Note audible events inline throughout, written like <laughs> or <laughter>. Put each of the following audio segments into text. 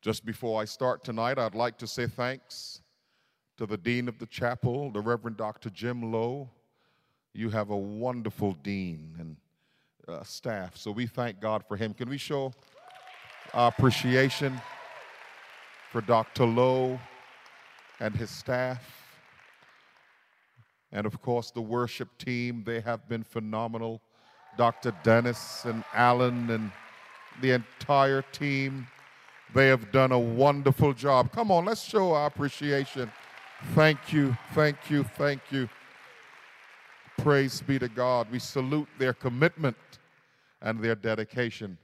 Just before I start tonight, I'd like to say thanks to the Dean of the Chapel, the Reverend Dr. Jim Lo. You have a wonderful dean and uh, staff, so we thank God for him. Can we show our appreciation for Dr. Lo and his staff? And of course, the worship team, they have been phenomenal. Dr. Dennis and Alan and the entire team. They have done a wonderful job. Come on, let's show our appreciation. Thank you, thank you, thank you. Praise be to God. We salute their commitment and their dedication.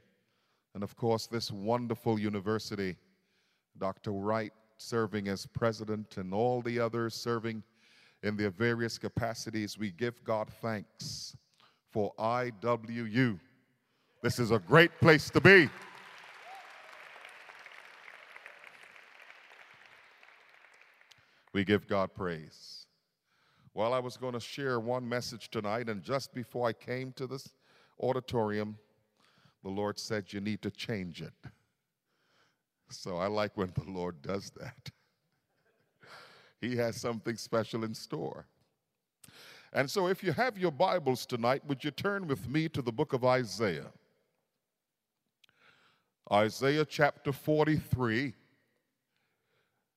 And of course, this wonderful university, Dr. Wright serving as president and all the others serving in their various capacities. We give God thanks for IWU. This is a great place to be. We give God praise. Well, I was going to share one message tonight, and just before I came to this auditorium, the Lord said, You need to change it. So I like when the Lord does that. <laughs> he has something special in store. And so, if you have your Bibles tonight, would you turn with me to the book of Isaiah? Isaiah chapter 43.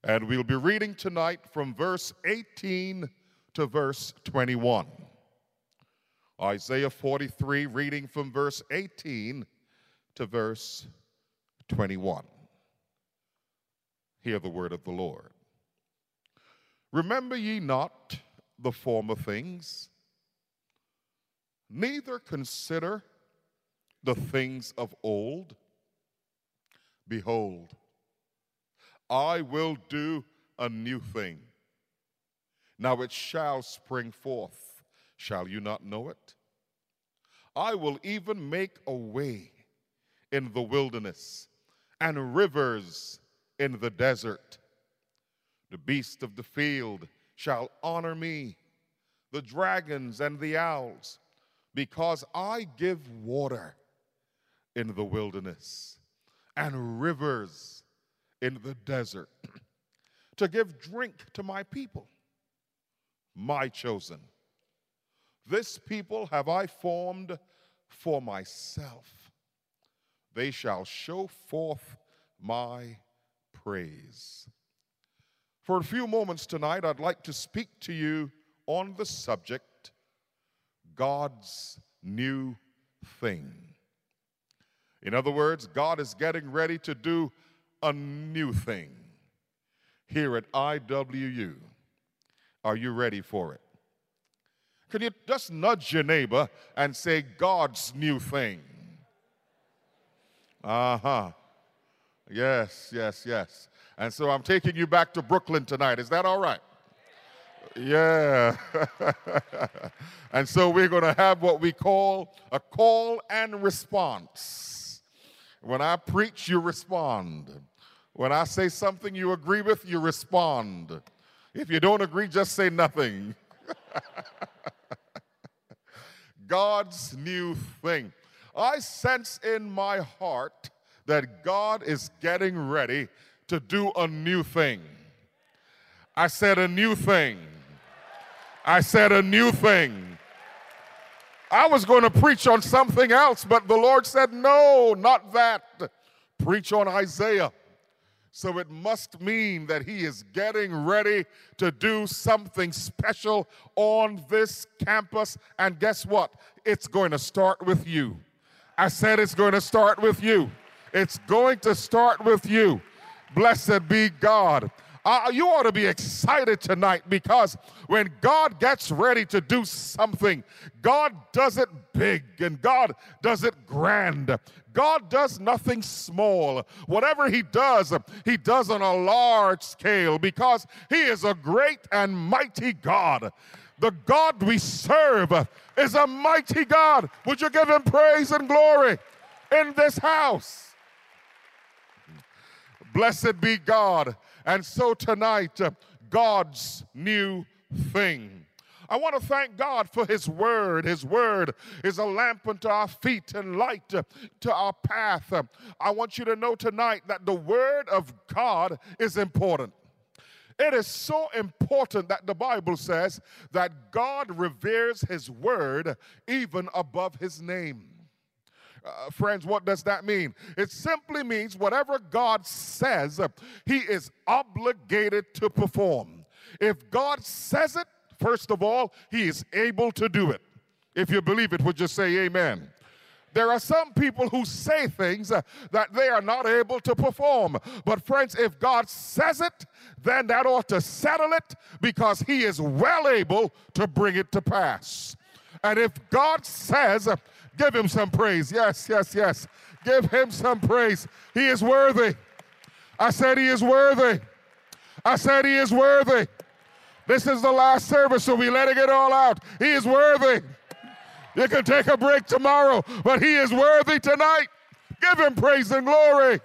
And we'll be reading tonight from verse 18 to verse 21. Isaiah 43, reading from verse 18 to verse 21. Hear the word of the Lord. Remember ye not the former things, neither consider the things of old. Behold, I will do a new thing. Now it shall spring forth. Shall you not know it? I will even make a way in the wilderness and rivers in the desert. The beasts of the field shall honor me, the dragons and the owls, because I give water in the wilderness and rivers in the desert <clears throat> to give drink to my people, my chosen. This people have I formed for myself. They shall show forth my praise. For a few moments tonight, I'd like to speak to you on the subject God's new thing. In other words, God is getting ready to do a new thing here at IWU. Are you ready for it? Can you just nudge your neighbor and say, God's new thing? Uh huh. Yes, yes, yes. And so I'm taking you back to Brooklyn tonight. Is that all right? Yeah. <laughs> and so we're going to have what we call a call and response. When I preach, you respond. When I say something you agree with, you respond. If you don't agree, just say nothing. <laughs> God's new thing. I sense in my heart that God is getting ready to do a new thing. I said a new thing. I said a new thing. I was going to preach on something else, but the Lord said, no, not that. Preach on Isaiah. So it must mean that he is getting ready to do something special on this campus. And guess what? It's going to start with you. I said it's going to start with you. It's going to start with you. Blessed be God. Uh, you ought to be excited tonight because when God gets ready to do something, God does it big and God does it grand. God does nothing small. Whatever He does, He does on a large scale because He is a great and mighty God. The God we serve is a mighty God. Would you give Him praise and glory in this house? Blessed be God. And so tonight, uh, God's new thing. I want to thank God for His Word. His Word is a lamp unto our feet and light to our path. I want you to know tonight that the Word of God is important. It is so important that the Bible says that God reveres His Word even above His name. Uh, friends, what does that mean? It simply means whatever God says, He is obligated to perform. If God says it, first of all, He is able to do it. If you believe it, would you say amen? There are some people who say things uh, that they are not able to perform. But, friends, if God says it, then that ought to settle it because He is well able to bring it to pass. And if God says, give Him some praise. Yes, yes, yes. Give Him some praise. He is worthy. I said He is worthy. I said He is worthy. This is the last service, so we letting it all out. He is worthy. You can take a break tomorrow, but he is worthy tonight. Give him praise and glory.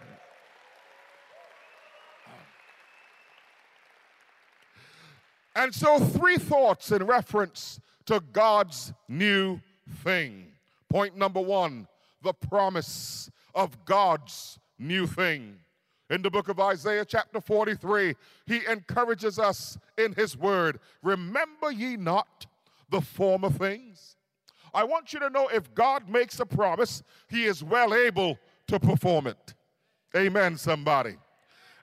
And so, three thoughts in reference to God's new thing. Point number one the promise of God's new thing. In the book of Isaiah, chapter 43, he encourages us in his word Remember ye not the former things? I want you to know if God makes a promise, he is well able to perform it. Amen, somebody.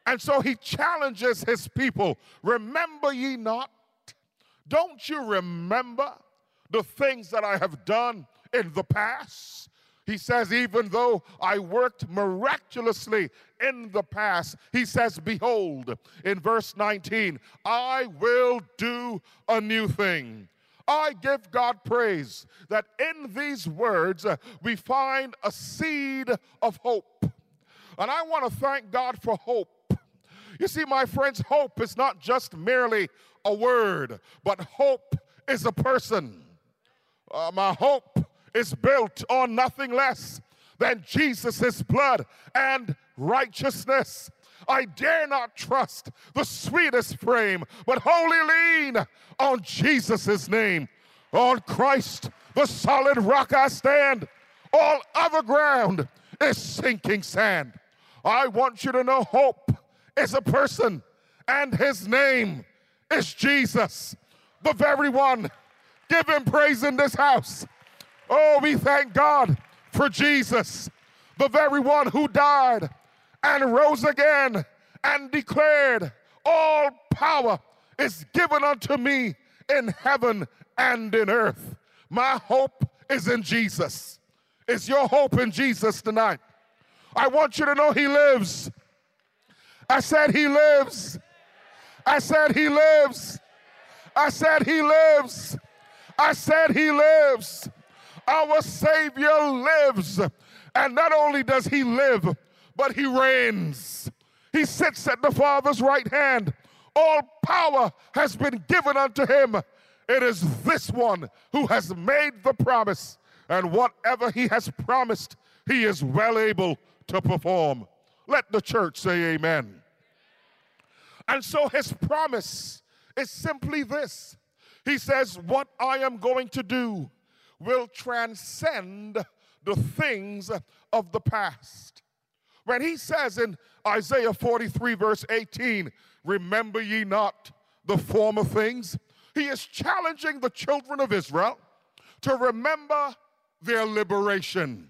And so he challenges his people Remember ye not? Don't you remember the things that I have done in the past? He says, even though I worked miraculously in the past, he says, Behold, in verse 19, I will do a new thing. I give God praise that in these words uh, we find a seed of hope. And I want to thank God for hope. You see, my friends, hope is not just merely a word, but hope is a person. Uh, my hope is built on nothing less than Jesus' blood and righteousness. I dare not trust the sweetest frame, but wholly lean on Jesus' name. On Christ, the solid rock I stand. All other ground is sinking sand. I want you to know hope is a person, and his name is Jesus, the very one. Give him praise in this house. Oh, we thank God for Jesus, the very one who died and rose again and declared, All power is given unto me in heaven and in earth. My hope is in Jesus. Is your hope in Jesus tonight? I want you to know He lives. I said He lives. I said He lives. I said He lives. I said He lives. Our Savior lives. And not only does He live, but He reigns. He sits at the Father's right hand. All power has been given unto Him. It is this one who has made the promise, and whatever He has promised, He is well able to perform. Let the church say amen. And so His promise is simply this He says, What I am going to do will transcend the things of the past. When he says in Isaiah 43, verse 18, Remember ye not the former things? He is challenging the children of Israel to remember their liberation.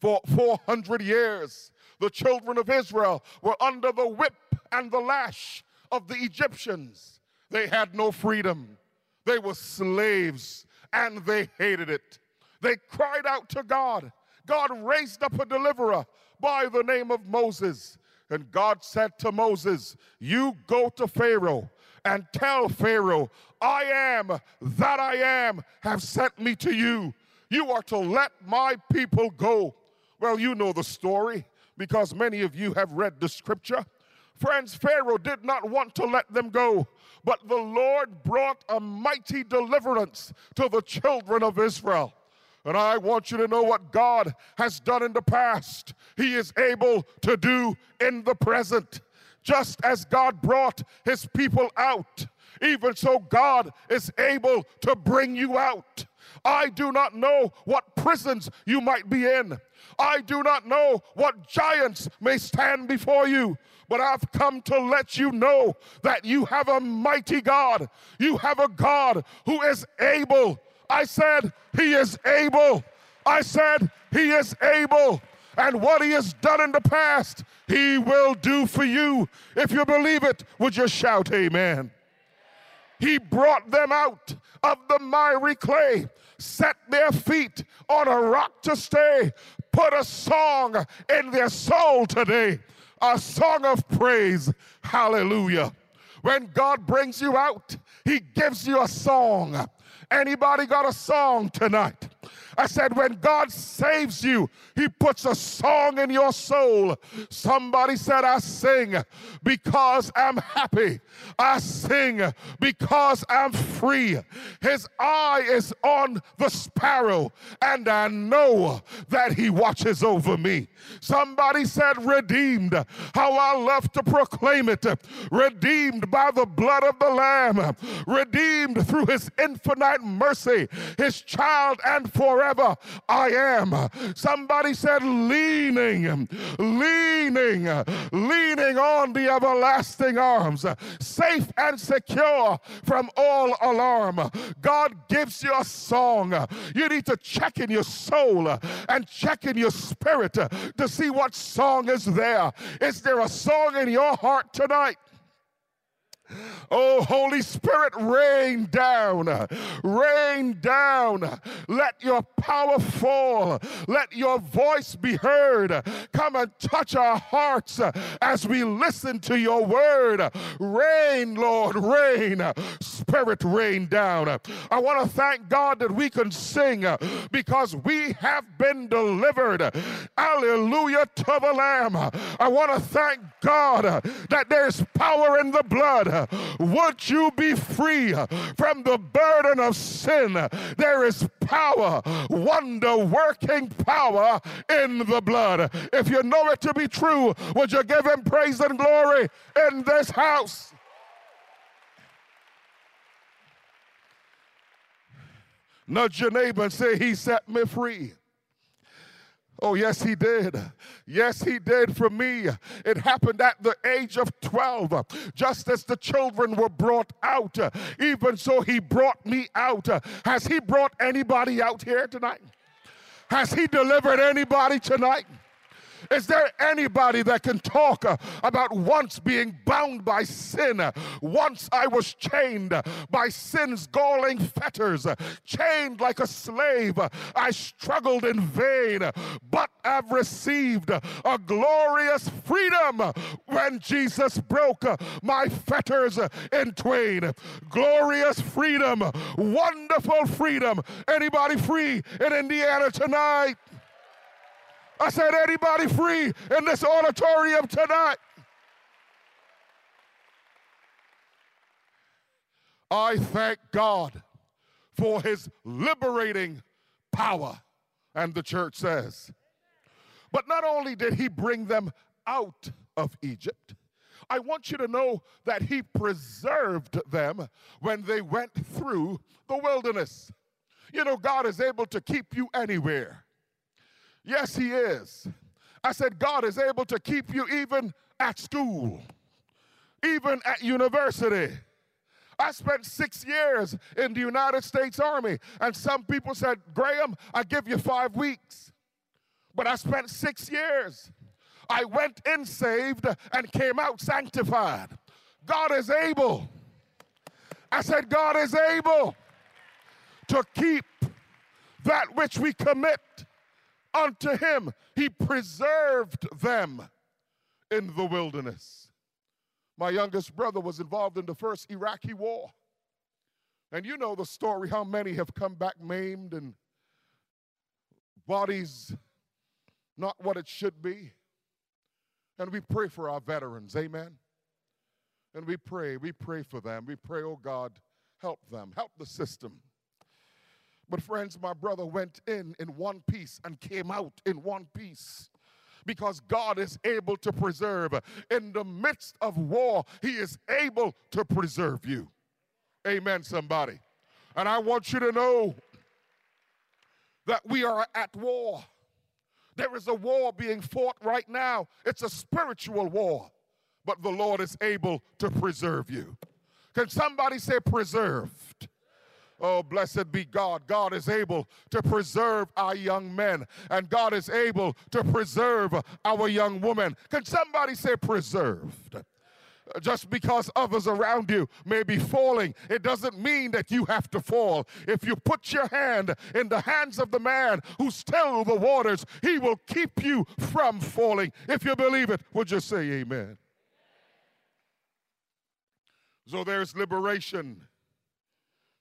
For 400 years, the children of Israel were under the whip and the lash of the Egyptians. They had no freedom. They were slaves and they hated it. They cried out to God. God raised up a deliverer by the name of Moses. And God said to Moses, You go to Pharaoh and tell Pharaoh, I am that I am, have sent me to you. You are to let my people go. Well, you know the story because many of you have read the scripture. Friends, Pharaoh did not want to let them go, but the Lord brought a mighty deliverance to the children of Israel. And I want you to know what God has done in the past, He is able to do in the present. Just as God brought His people out Even so, God is able to bring you out. I do not know what prisons you might be in. I do not know what giants may stand before you, but I've come to let you know that you have a mighty God. You have a God who is able. I said, He is able. I said, He is able. And what He has done in the past, He will do for you. If you believe it, would you shout, Amen? He brought them out of the miry clay, set their feet on a rock to stay, put a song in their soul today, a song of praise. Hallelujah. When God brings you out, He gives you a song. Anybody got a song tonight? I said, when God saves you, He puts a song in your soul. Somebody said, I sing because I'm happy. I sing because I'm free. His eye is on the sparrow, and I know that He watches over me. Somebody said, redeemed. How I love to proclaim it. Redeemed by the blood of the Lamb, redeemed through His infinite mercy, His child and forever I am. Somebody said, leaning, leaning, leaning on the everlasting arms, safe and secure from all alarm. God gives you a song. You need to check in your soul and check in your spirit to see what song is there. Is there a song in your heart tonight? Oh, Holy Spirit, rain down, rain down. Let your power fall. Let your voice be heard. Come and touch our hearts as we listen to your word. Rain, Lord, rain. Spirit, rain down. I want to thank God that we can sing because we have been delivered. Hallelujah to the Lamb. I want to thank God that there's power in the blood. Would you be free from the burden of sin? There is power, wonder working power in the blood. If you know it to be true, would you give him praise and glory in this house? Nudge your neighbor and say, He set me free. Oh, yes, he did. Yes, he did for me. It happened at the age of 12, just as the children were brought out. Even so, he brought me out. Has he brought anybody out here tonight? Has he delivered anybody tonight? Is there anybody that can talk uh, about once being bound by sin? Once I was chained by sin's galling fetters, chained like a slave. I struggled in vain, but I've received a glorious freedom when Jesus broke my fetters in twain. Glorious freedom, wonderful freedom. Anybody free in Indiana tonight? I said, anybody free in this auditorium tonight? I thank God for his liberating power. And the church says, but not only did he bring them out of Egypt, I want you to know that he preserved them when they went through the wilderness. You know, God is able to keep you anywhere. Yes, He is. I said, God is able to keep you even at school, even at university. I spent six years in the United States Army, and some people said, Graham, I give you five weeks. But I spent six years. I went in saved and came out sanctified. God is able. I said, God is able to keep that which we commit unto him. He preserved them in the wilderness. My youngest brother was involved in the first Iraqi war. And you know the story how many have come back maimed and bodies not what it should be. And we pray for our veterans, amen. And we pray, we pray for them. We pray, oh God, help them, help the system. But, friends, my brother went in in one piece and came out in one piece because God is able to preserve. In the midst of war, He is able to preserve you. Amen, somebody. And I want you to know that we are at war. There is a war being fought right now. It's a spiritual war, but the Lord is able to preserve you. Can somebody say preserved? Oh, blessed be God. God is able to preserve our young men, and God is able to preserve our young women. Can somebody say preserved? Just because others around you may be falling, it doesn't mean that you have to fall. If you put your hand in the hands of the man who still the waters, he will keep you from falling. If you believe it, would you say amen? So there's liberation,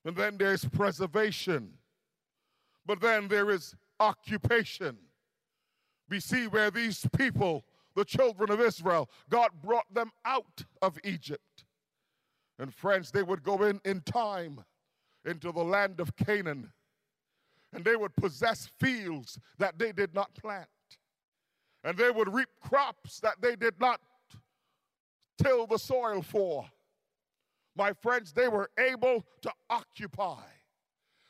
and then there's preservation, but then there is occupation. We see where these people the children of Israel. God brought them out of Egypt. And friends, they would go in in time into the land of Canaan and they would possess fields that they did not plant. And they would reap crops that they did not till the soil for. My friends, they were able to occupy.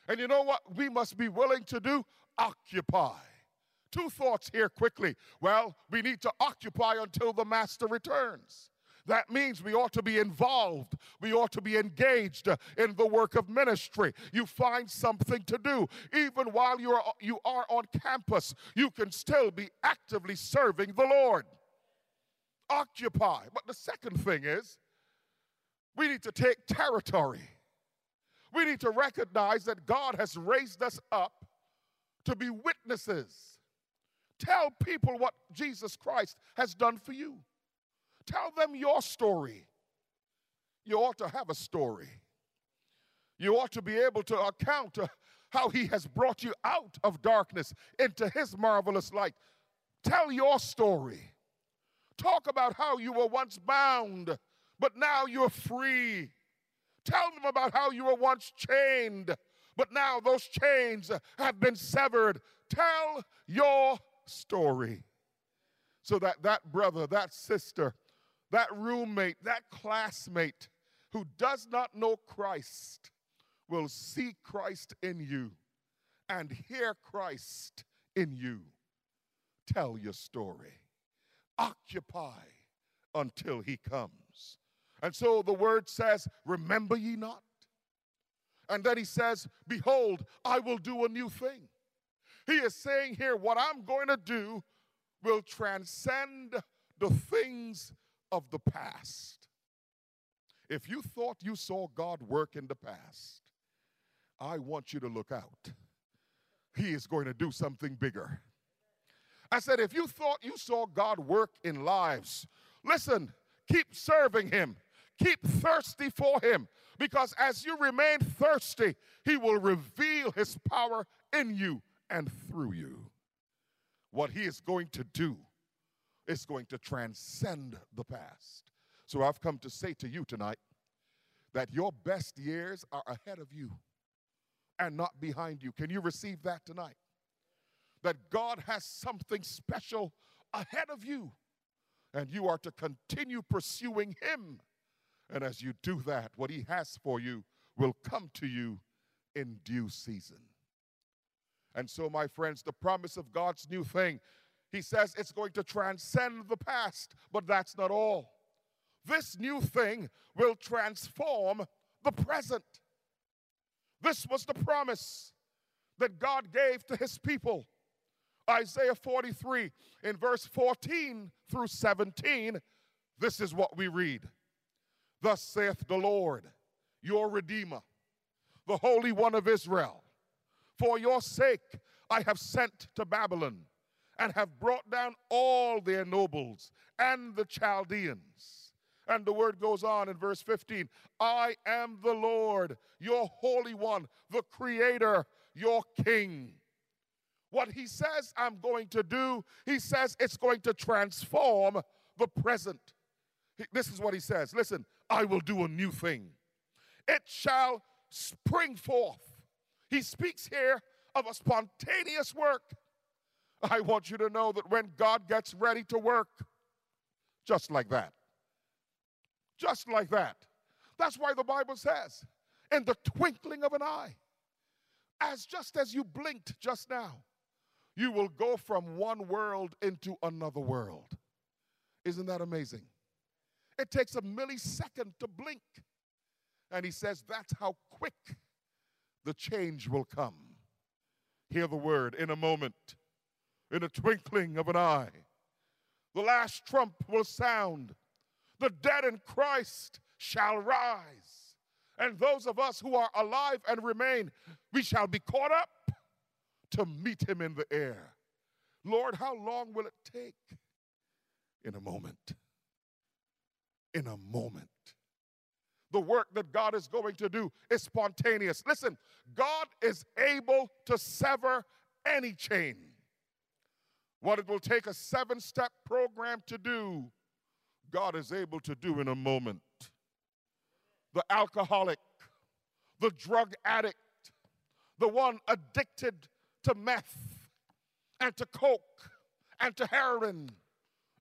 And you know what we must be willing to do? Occupy. Two thoughts here quickly. Well, we need to occupy until the master returns. That means we ought to be involved. We ought to be engaged in the work of ministry. You find something to do. Even while you're, you are on campus, you can still be actively serving the Lord. Occupy. But the second thing is, we need to take territory. We need to recognize that God has raised us up to be witnesses Tell people what Jesus Christ has done for you. Tell them your story. You ought to have a story. You ought to be able to account how he has brought you out of darkness into his marvelous light. Tell your story. Talk about how you were once bound, but now you're free. Tell them about how you were once chained, but now those chains have been severed. Tell your story so that that brother, that sister, that roommate, that classmate who does not know Christ will see Christ in you and hear Christ in you. Tell your story. Occupy until he comes. And so the word says, Remember ye not? And then he says, Behold, I will do a new thing. He is saying here, what I'm going to do will transcend the things of the past. If you thought you saw God work in the past, I want you to look out. He is going to do something bigger. I said, if you thought you saw God work in lives, listen, keep serving Him, keep thirsty for Him, because as you remain thirsty, He will reveal His power in you and through you. What he is going to do is going to transcend the past. So I've come to say to you tonight that your best years are ahead of you and not behind you. Can you receive that tonight? That God has something special ahead of you, and you are to continue pursuing Him. And as you do that, what He has for you will come to you in due season. And so, my friends, the promise of God's new thing, he says it's going to transcend the past, but that's not all. This new thing will transform the present. This was the promise that God gave to his people. Isaiah 43, in verse 14 through 17, this is what we read Thus saith the Lord, your Redeemer, the Holy One of Israel. For your sake I have sent to Babylon and have brought down all their nobles and the Chaldeans. And the word goes on in verse 15 I am the Lord, your Holy One, the Creator, your King. What he says I'm going to do, he says it's going to transform the present. This is what he says Listen, I will do a new thing. It shall spring forth he speaks here of a spontaneous work. I want you to know that when God gets ready to work, just like that, just like that. That's why the Bible says in the twinkling of an eye. As just as you blinked just now, you will go from one world into another world. Isn't that amazing? It takes a millisecond to blink. And he says that's how quick the change will come. Hear the word in a moment, in a twinkling of an eye. The last trump will sound. The dead in Christ shall rise. And those of us who are alive and remain, we shall be caught up to meet him in the air. Lord, how long will it take? In a moment. In a moment. The work that God is going to do is spontaneous. Listen, God is able to sever any chain. What it will take a seven step program to do, God is able to do in a moment. The alcoholic, the drug addict, the one addicted to meth and to coke and to heroin,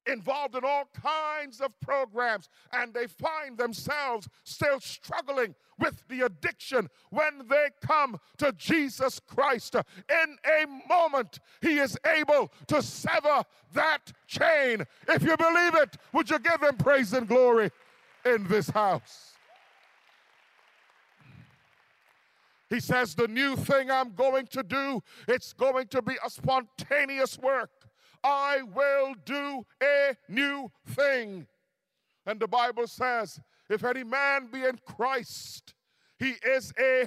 involved in all kinds of programs, and they find themselves still struggling with the addiction when they come to Jesus Christ. In a moment, He is able to sever that chain. If you believe it, would you give Him praise and glory in this house? He says, The new thing I'm going to do, it's going to be a spontaneous work. I will do a new thing. And the Bible says, If any man be in Christ, he is a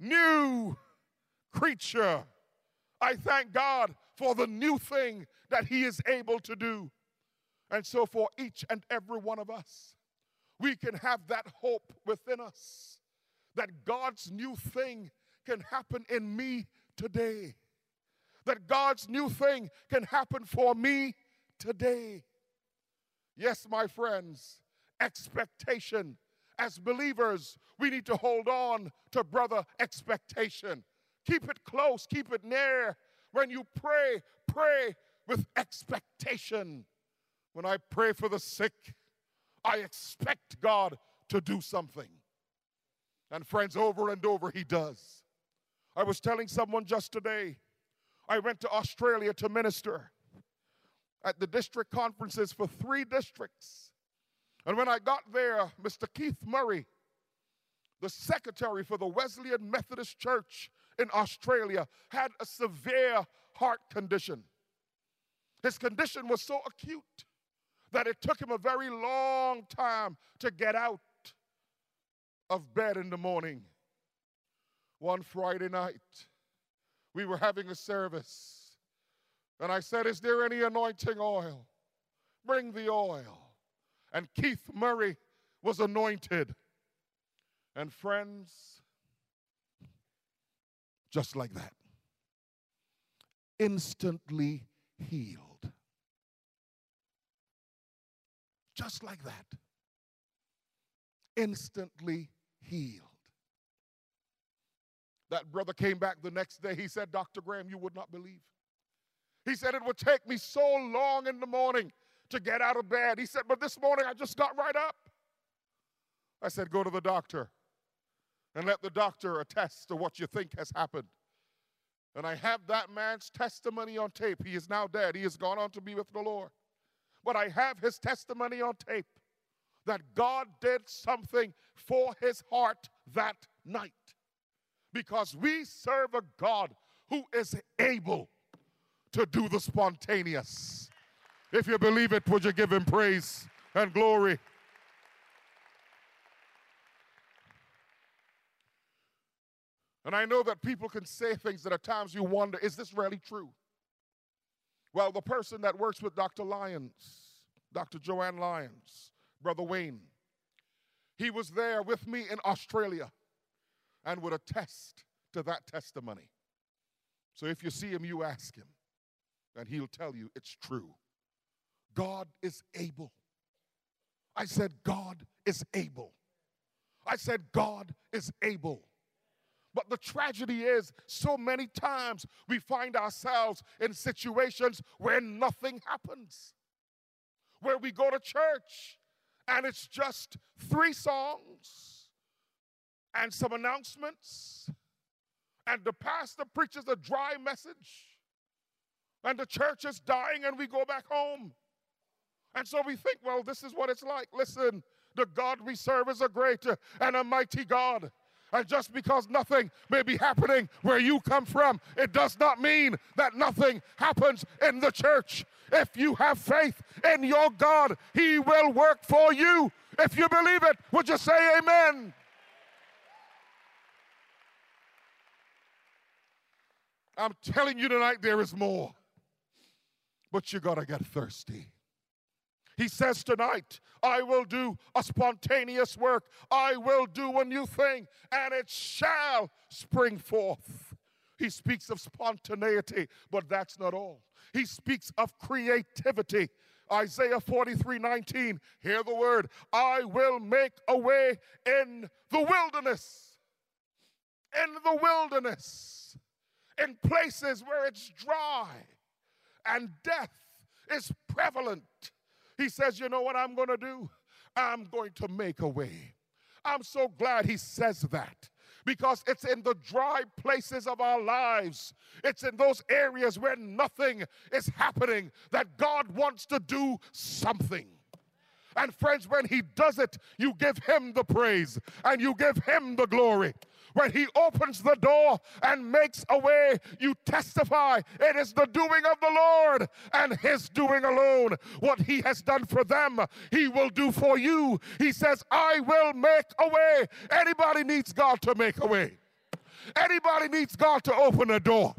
new creature. I thank God for the new thing that He is able to do. And so, for each and every one of us, we can have that hope within us that God's new thing can happen in me today. That God's new thing can happen for me today. Yes, my friends, expectation. As believers, we need to hold on to brother expectation. Keep it close, keep it near. When you pray, pray with expectation. When I pray for the sick, I expect God to do something. And friends, over and over he does. I was telling someone just today, I went to Australia to minister at the district conferences for three districts. And when I got there, Mr. Keith Murray, the secretary for the Wesleyan Methodist Church in Australia, had a severe heart condition. His condition was so acute that it took him a very long time to get out of bed in the morning. One Friday night, we were having a service, and I said, Is there any anointing oil? Bring the oil. And Keith Murray was anointed. And friends, just like that, instantly healed. Just like that, instantly healed. That brother came back the next day. He said, Dr. Graham, you would not believe. He said, It would take me so long in the morning to get out of bed. He said, But this morning I just got right up. I said, Go to the doctor and let the doctor attest to what you think has happened. And I have that man's testimony on tape. He is now dead, he has gone on to be with the Lord. But I have his testimony on tape that God did something for his heart that night. Because we serve a God who is able to do the spontaneous. If you believe it, would you give him praise and glory? And I know that people can say things that at times you wonder, is this really true? Well, the person that works with Dr. Lyons, Dr. Joanne Lyons, Brother Wayne. He was there with me in Australia and would attest to that testimony. So if you see him, you ask him, and he'll tell you it's true. God is able. I said, God is able. I said, God is able. But the tragedy is, so many times we find ourselves in situations where nothing happens, where we go to church and it's just three songs and some announcements, and the pastor preaches a dry message, and the church is dying, and we go back home. And so we think, well, this is what it's like. Listen, the God we serve is a great and a mighty God. And just because nothing may be happening where you come from, it does not mean that nothing happens in the church. If you have faith in your God, He will work for you. If you believe it, would you say amen? I'm telling you tonight, there is more. But you got to get thirsty. He says tonight, I will do a spontaneous work. I will do a new thing, and it shall spring forth. He speaks of spontaneity, but that's not all. He speaks of creativity. Isaiah 43 19, hear the word, I will make a way in the wilderness. In the wilderness, in places where it's dry and death is prevalent. He says, You know what I'm going to do? I'm going to make a way. I'm so glad he says that because it's in the dry places of our lives. It's in those areas where nothing is happening that God wants to do something. And friends, when He does it, you give Him the praise and you give Him the glory. When He opens the door and makes a way, you testify it is the doing of the Lord and His doing alone. What He has done for them, He will do for you. He says, I will make a way. Anybody needs God to make a way. Anybody needs God to open a door.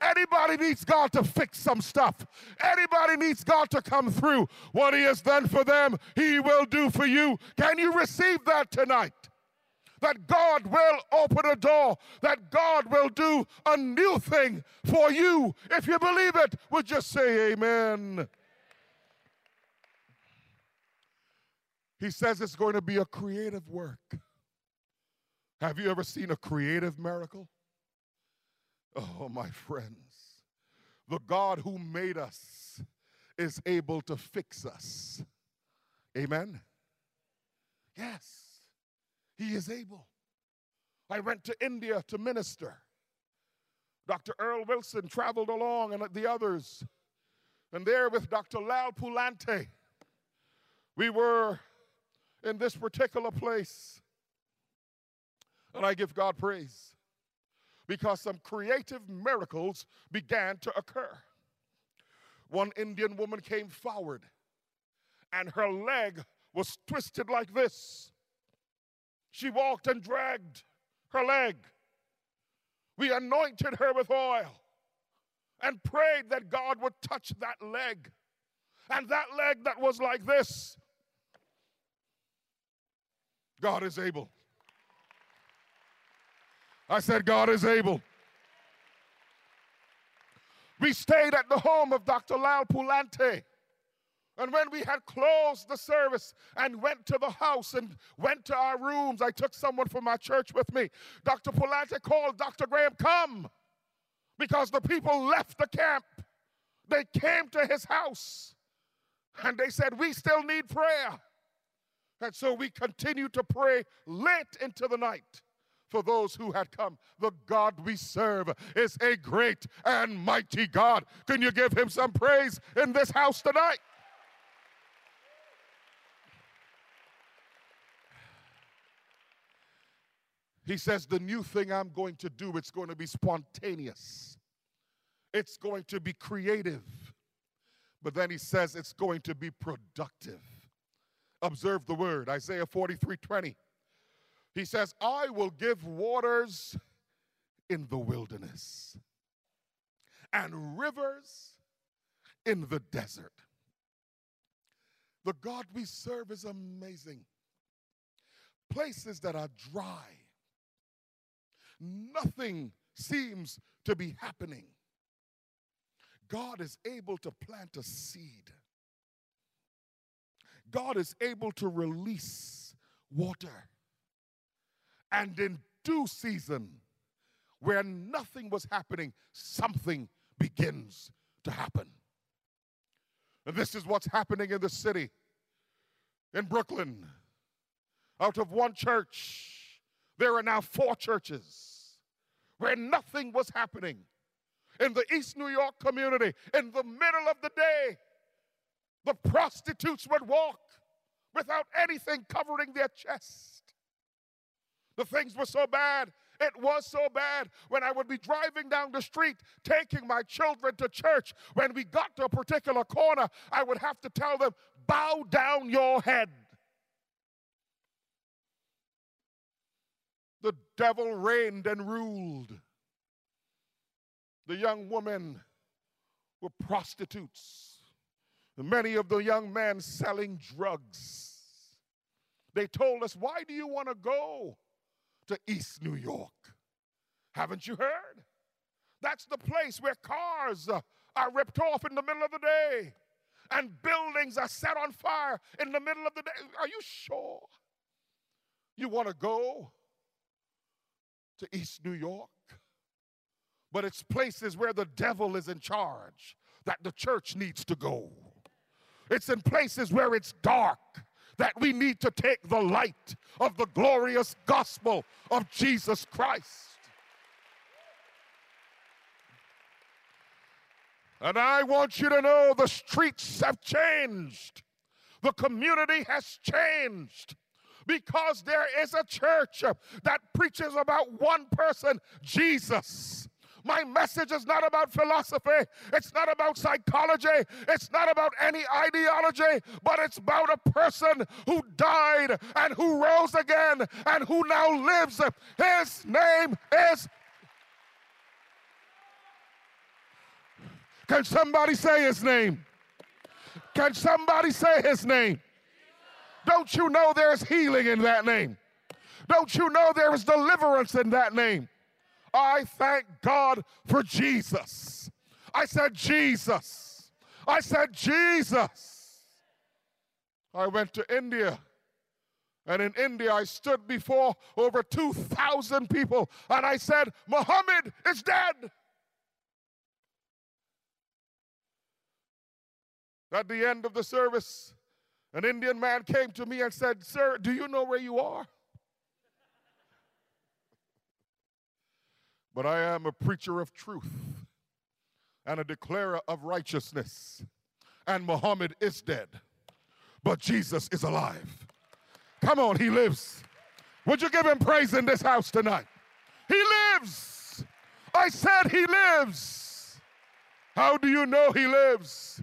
Anybody needs God to fix some stuff. Anybody needs God to come through. What He has done for them, He will do for you. Can you receive that tonight? That God will open a door, that God will do a new thing for you. If you believe it, would just say amen. He says it's going to be a creative work. Have you ever seen a creative miracle? Oh, my friends, the God who made us is able to fix us. Amen? Yes. He is able. I went to India to minister. Dr. Earl Wilson traveled along and the others. And there with Dr. Lal Pulante, we were in this particular place. And I give God praise because some creative miracles began to occur. One Indian woman came forward and her leg was twisted like this. She walked and dragged her leg. We anointed her with oil and prayed that God would touch that leg. And that leg that was like this, God is able. I said, God is able. We stayed at the home of Dr. Lal Pulante. And when we had closed the service and went to the house and went to our rooms, I took someone from my church with me. Dr. Pulante called Dr. Graham, come, because the people left the camp. They came to his house and they said, We still need prayer. And so we continued to pray late into the night for those who had come. The God we serve is a great and mighty God. Can you give him some praise in this house tonight? He says, The new thing I'm going to do, it's going to be spontaneous, it's going to be creative. But then he says it's going to be productive. Observe the word, Isaiah 43 20. He says, I will give waters in the wilderness and rivers in the desert. The God we serve is amazing. Places that are dry nothing seems to be happening, God is able to plant a seed. God is able to release water. And in due season, where nothing was happening, something begins to happen. And this is what's happening in the city, in Brooklyn. Out of one church, There are now four churches where nothing was happening. In the East New York community, in the middle of the day, the prostitutes would walk without anything covering their chest. The things were so bad. It was so bad when I would be driving down the street taking my children to church. When we got to a particular corner, I would have to tell them, Bow down your head. The devil reigned and ruled. The young women were prostitutes. Many of the young men selling drugs. They told us, Why do you want to go to East New York? Haven't you heard? That's the place where cars are ripped off in the middle of the day and buildings are set on fire in the middle of the day. Are you sure you want to go to East New York? But it's places where the devil is in charge that the church needs to go. It's in places where it's dark that we need to take the light of the glorious gospel of Jesus Christ. And I want you to know the streets have changed. The community has changed because there is a church that preaches about one person, Jesus. My message is not about philosophy. It's not about psychology. It's not about any ideology, but it's about a person who died and who rose again and who now lives. His name is. Can somebody say his name? Can somebody say his name? Don't you know there's healing in that name? Don't you know there is deliverance in that name? I thank God for Jesus. I said, Jesus. I said, Jesus. I went to India. And in India, I stood before over 2,000 people and I said, Muhammad is dead. At the end of the service, an Indian man came to me and said, Sir, do you know where you are? But I am a preacher of truth and a declarer of righteousness. And Muhammad is dead, but Jesus is alive. Come on, he lives. Would you give him praise in this house tonight? He lives. I said he lives. How do you know he lives?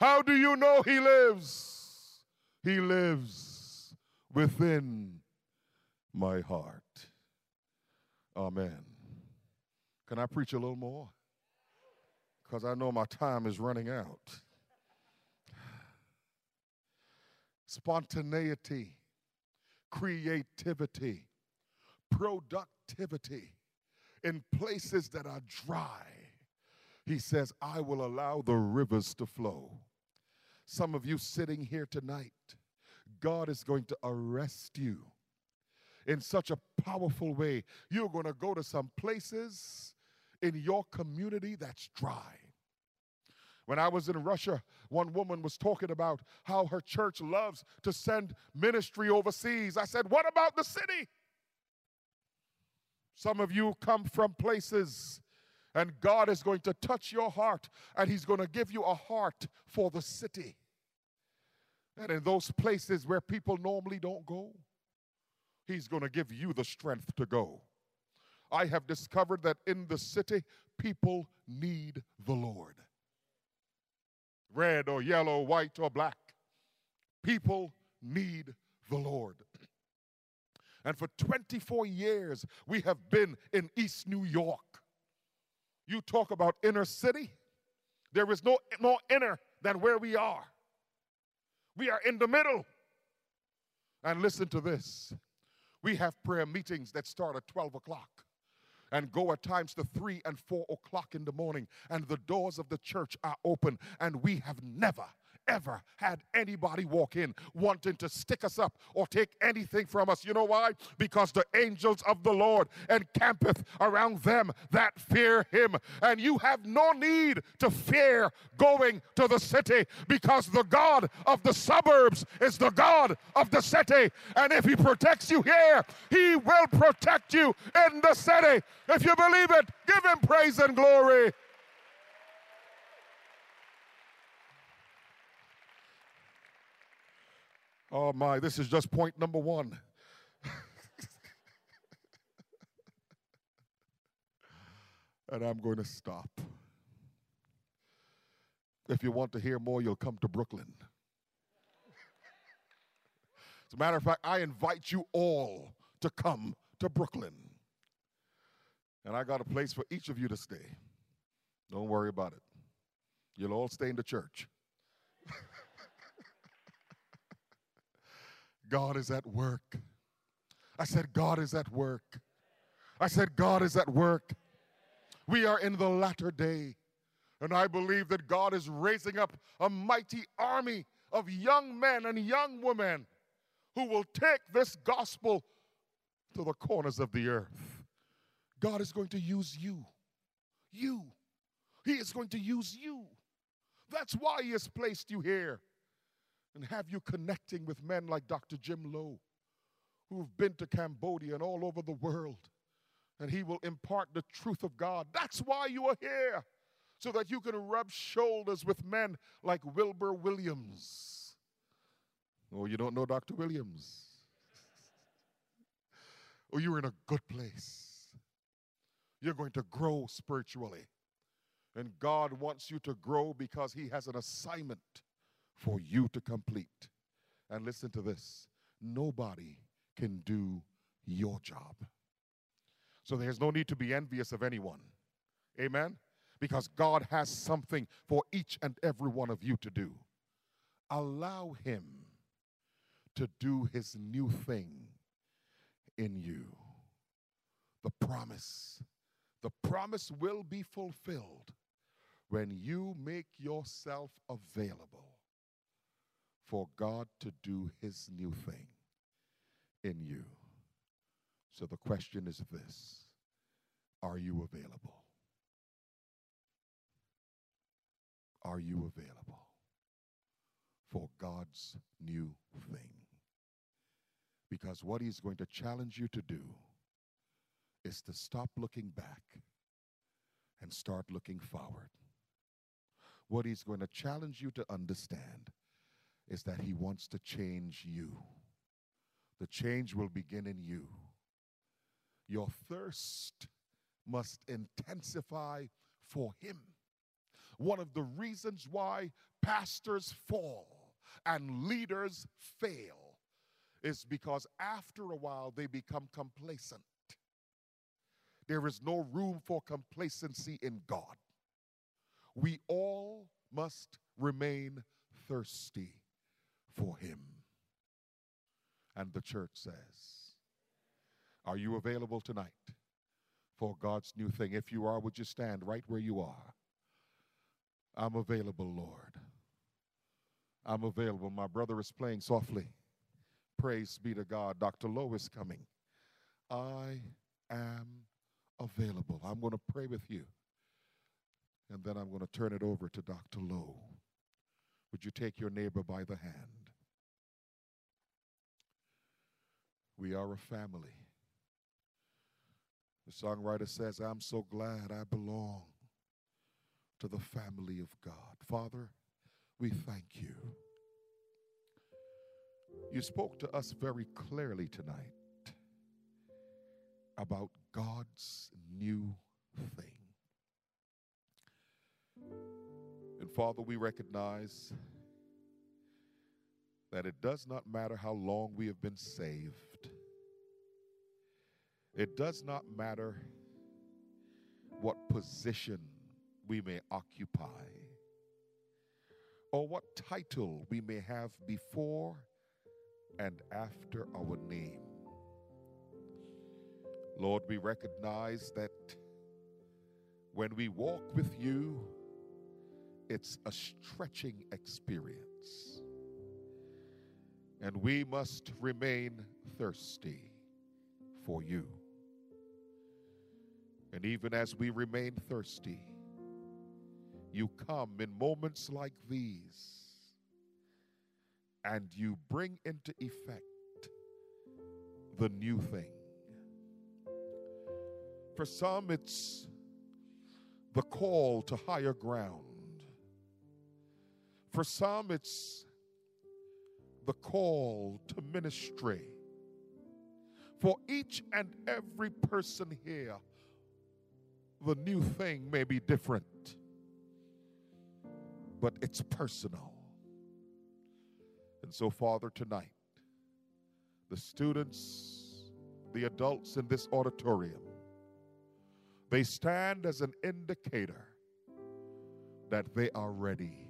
How do you know he lives? He lives within my heart. Amen. Can I preach a little more? Because I know my time is running out. Spontaneity, creativity, productivity in places that are dry. He says, I will allow the rivers to flow. Some of you sitting here tonight, God is going to arrest you in such a powerful way. You're going to go to some places in your community that's dry. When I was in Russia, one woman was talking about how her church loves to send ministry overseas. I said, What about the city? Some of you come from places, and God is going to touch your heart, and He's going to give you a heart for the city. In those places where people normally don't go, He's going to give you the strength to go. I have discovered that in the city, people need the Lord. Red or yellow, white or black. People need the Lord. And for 24 years, we have been in East New York. You talk about inner city, there is no more inner than where we are. We are in the middle. And listen to this we have prayer meetings that start at 12 o'clock and go at times to three and four o'clock in the morning, and the doors of the church are open, and we have never, ever had anybody walk in wanting to stick us up or take anything from us. You know why? Because the angels of the Lord encampeth around them that fear him. And you have no need to fear going to the city because the God of the suburbs is the God of the city. And if he protects you here, he will protect you in the city. If you believe it, give him praise and glory. Oh my, this is just point number one. <laughs> and I'm going to stop. If you want to hear more, you'll come to Brooklyn. As a matter of fact, I invite you all to come to Brooklyn. And I got a place for each of you to stay. Don't worry about it. You'll all stay in the church. <laughs> God is at work. I said, God is at work. I said, God is at work. We are in the latter day. And I believe that God is raising up a mighty army of young men and young women who will take this gospel to the corners of the earth. God is going to use you. You. He is going to use you. That's why He has placed you here and have you connecting with men like Dr. Jim Lo, who've been to Cambodia and all over the world. And he will impart the truth of God. That's why you are here, so that you can rub shoulders with men like Wilbur Williams. Oh, you don't know Dr. Williams? <laughs> oh, you're in a good place. You're going to grow spiritually. And God wants you to grow because He has an assignment for you to complete. And listen to this nobody can do your job. So there's no need to be envious of anyone. Amen? Because God has something for each and every one of you to do. Allow Him to do His new thing in you. The promise. The promise will be fulfilled when you make yourself available for God to do his new thing in you. So the question is this Are you available? Are you available for God's new thing? Because what he's going to challenge you to do is to stop looking back and start looking forward. What he's going to challenge you to understand is that He wants to change you. The change will begin in you. Your thirst must intensify for Him. One of the reasons why pastors fall and leaders fail is because after a while they become complacent. There is no room for complacency in God. We all must remain thirsty for him. And the church says, Are you available tonight for God's new thing? If you are, would you stand right where you are? I'm available, Lord. I'm available. My brother is playing softly. Praise be to God. Dr. Lo is coming. I am available. I'm going to pray with you. And then I'm going to turn it over to Dr. Lo. Would you take your neighbor by the hand? We are a family. The songwriter says, I'm so glad I belong to the family of God. Father, we thank you. You spoke to us very clearly tonight about God's new thing. And Father, we recognize that it does not matter how long we have been saved. It does not matter what position we may occupy or what title we may have before and after our name. Lord, we recognize that when we walk with you it's a stretching experience. And we must remain thirsty for you. And even as we remain thirsty, you come in moments like these and you bring into effect the new thing. For some, it's the call to higher ground. For some, it's the call to ministry. For each and every person here, the new thing may be different, but it's personal. And so, Father, tonight, the students, the adults in this auditorium, they stand as an indicator that they are ready,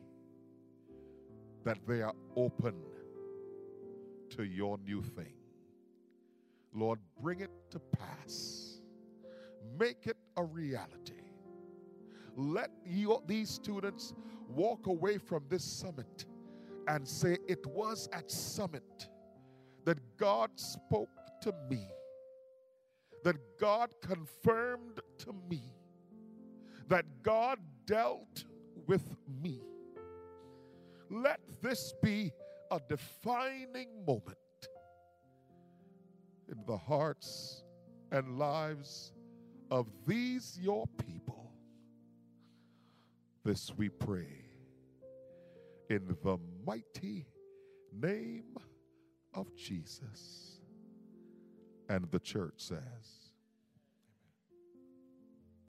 that they are open to your new thing. Lord, bring it to pass. Make it a reality. Let you, these students walk away from this summit and say, It was at summit that God spoke to me, that God confirmed to me, that God dealt with me. Let this be a defining moment in the hearts and lives of these your people. This we pray in the mighty name of Jesus. And the church says,